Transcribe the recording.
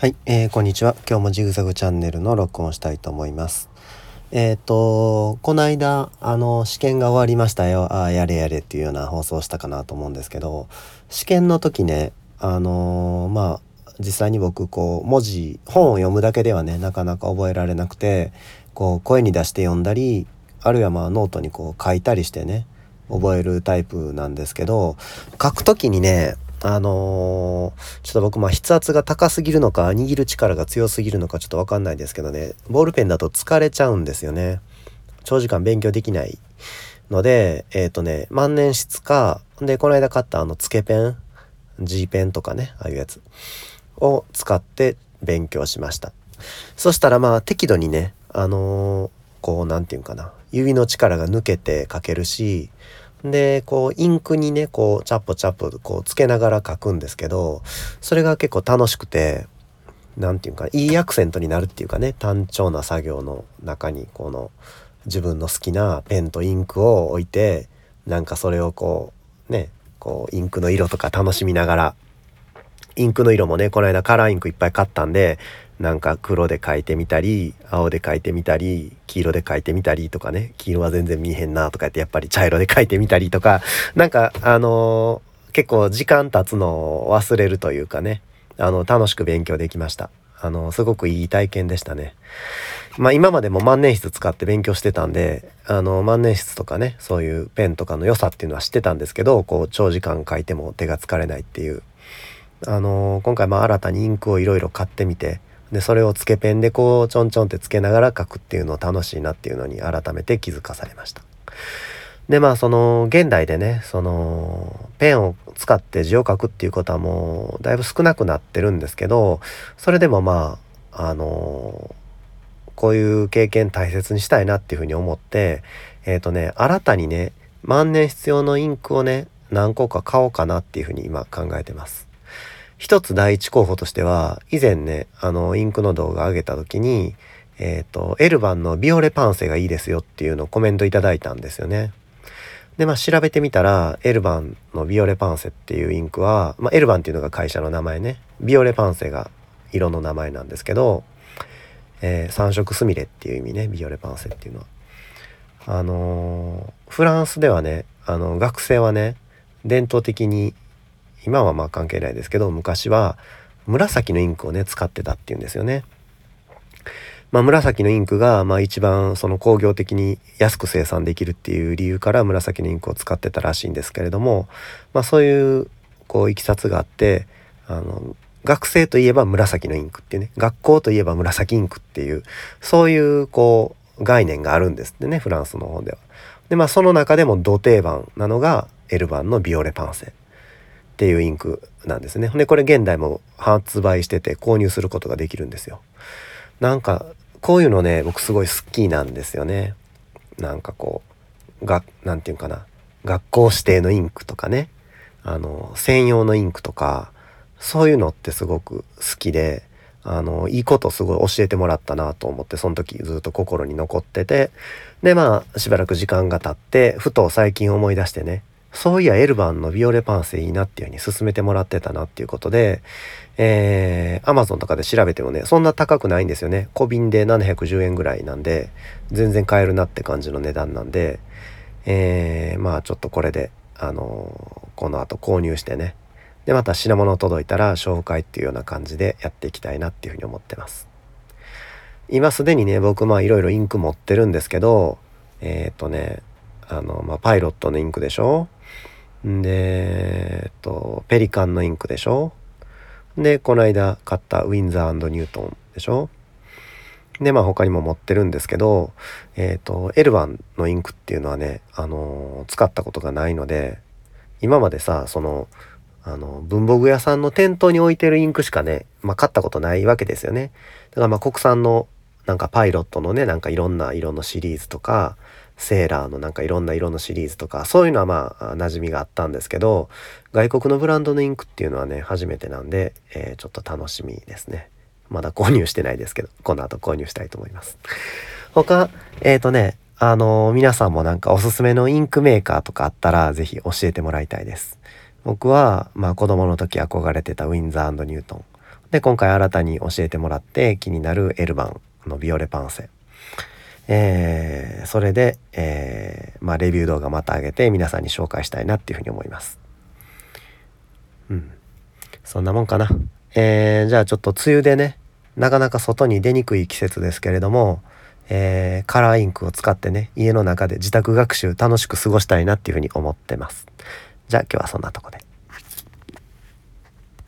はい、えー、こんにちは。今日もジグザグチャンネルの録音をしたいと思います。えっ、ー、と、この間、あの、試験が終わりましたよ。ああ、やれやれっていうような放送をしたかなと思うんですけど、試験の時ね、あのー、まあ、実際に僕、こう、文字、本を読むだけではね、なかなか覚えられなくて、こう、声に出して読んだり、あるいはまあ、ノートにこう、書いたりしてね、覚えるタイプなんですけど、書く時にね、あのー、ちょっと僕まあ筆圧が高すぎるのか握る力が強すぎるのかちょっとわかんないですけどね。ボールペンだと疲れちゃうんですよね。長時間勉強できないのでえっ、ー、とね万年筆かでこの間買ったあのつけペン G ペンとかねああいうやつを使って勉強しました。そしたらまあ適度にねあのー、こう何て言うかな。指の力が抜けて書けるしでこうインクにねこうチャッポチャッポこうつけながら書くんですけどそれが結構楽しくて何て言うかいいアクセントになるっていうかね単調な作業の中にこの自分の好きなペンとインクを置いてなんかそれをこうねこうインクの色とか楽しみながらインクの色もねこの間カラーインクいっぱい買ったんでなんか黒で描いてみたり青で描いてみたり黄色で描いてみたりとかね。黄色は全然見えへんなとか言ってやっぱり茶色で描いてみたりとか。なんかあのー、結構時間経つのを忘れるというかね。あの楽しく勉強できました。あのすごくいい体験でしたね。まあ今までも万年筆使って勉強してたんであの万年筆とかねそういうペンとかの良さっていうのは知ってたんですけどこう長時間書いても手が疲れないっていう。あの、今回まあ新たにインクをいろいろ買ってみてでそれをつけペンでこうちょんちょんってつけながら書くっていうのを楽しいなっていうのに改めて気づかされました。でまあその現代でねそのペンを使って字を書くっていうことはもうだいぶ少なくなってるんですけどそれでもまああのこういう経験大切にしたいなっていうふうに思ってえっ、ー、とね新たにね万年必要のインクをね何個か買おうかなっていうふうに今考えてます。一つ第一候補としては以前ねあのインクの動画上げた時にえっ、ー、とエルバンのビオレパンセがいいですよっていうのをコメントいただいたんですよね。でまあ調べてみたらエルバンのビオレパンセっていうインクは、まあ、エルバンっていうのが会社の名前ねビオレパンセが色の名前なんですけど、えー、三色すみれっていう意味ねビオレパンセっていうのは。あのー、フランスではねあの学生はね伝統的に今はまあ関係ないですけど昔は紫のインクをね使ってたっていうんですよね。まあ、紫のインクがまあ一番その工業的に安く生産できるっていう理由から紫のインクを使ってたらしいんですけれども、まあ、そういうこういきさつがあってあの学生といえば紫のインクっていうね学校といえば紫インクっていうそういうこう概念があるんですってねフランスの方では。でまあその中でも土定番なのがエルバンのビオレパンセっていうインクなんですね。でこれ現代も発売してて購入することができるんですよ。なんかこういうのね僕すごい好きなんですよね。なんかこうがなんていうかな学校指定のインクとかねあの専用のインクとかそういうのってすごく好きであのいいことすごい教えてもらったなと思ってその時ずっと心に残っててでまあしばらく時間が経ってふと最近思い出してねそういやエルバンのビオレパンセいいなっていう風に勧めてもらってたなっていうことで、えー、Amazon とかで調べてもね、そんな高くないんですよね。小瓶で710円ぐらいなんで、全然買えるなって感じの値段なんで、えー、まあちょっとこれで、あのー、この後購入してね、で、また品物届いたら紹介っていうような感じでやっていきたいなっていうふうに思ってます。今すでにね、僕まあいろいろインク持ってるんですけど、えっ、ー、とね、あの、まあ、パイロットのインクでしょ？で、えっと、ペリカンのインクでしょ？で、この間買ったウィンザーニュートンでしょ？で、まあ他にも持ってるんですけど、えっ、と、エルバンのインクっていうのはね、あの使ったことがないので、今までさ、その、あの、文房具屋さんの店頭に置いてるインクしかね、まあ買ったことないわけですよね。だからまあ国産のなんかパイロットのね、なんかいろんな色のシリーズとか、セーラーのなんかいろんな色のシリーズとかそういうのはまあ馴染みがあったんですけど外国のブランドのインクっていうのはね初めてなんで、えー、ちょっと楽しみですね。まだ購入してないですけどこの後購入したいと思います。他えっ、ー、とねあのー、皆さんもなんかおすすめのインクメーカーとかあったら是非教えてもらいたいです。僕はまあ子供の時憧れてたウィンザーニュートン。で今回新たに教えてもらって気になるエルバンのビオレパンセ。えー、それで、えー、まあ、レビュー動画また上げて皆さんに紹介したいなっていうふうに思います。うん。そんなもんかな。えー、じゃあちょっと梅雨でね、なかなか外に出にくい季節ですけれども、え、カラーインクを使ってね、家の中で自宅学習楽しく過ごしたいなっていうふうに思ってます。じゃあ今日はそんなとこで。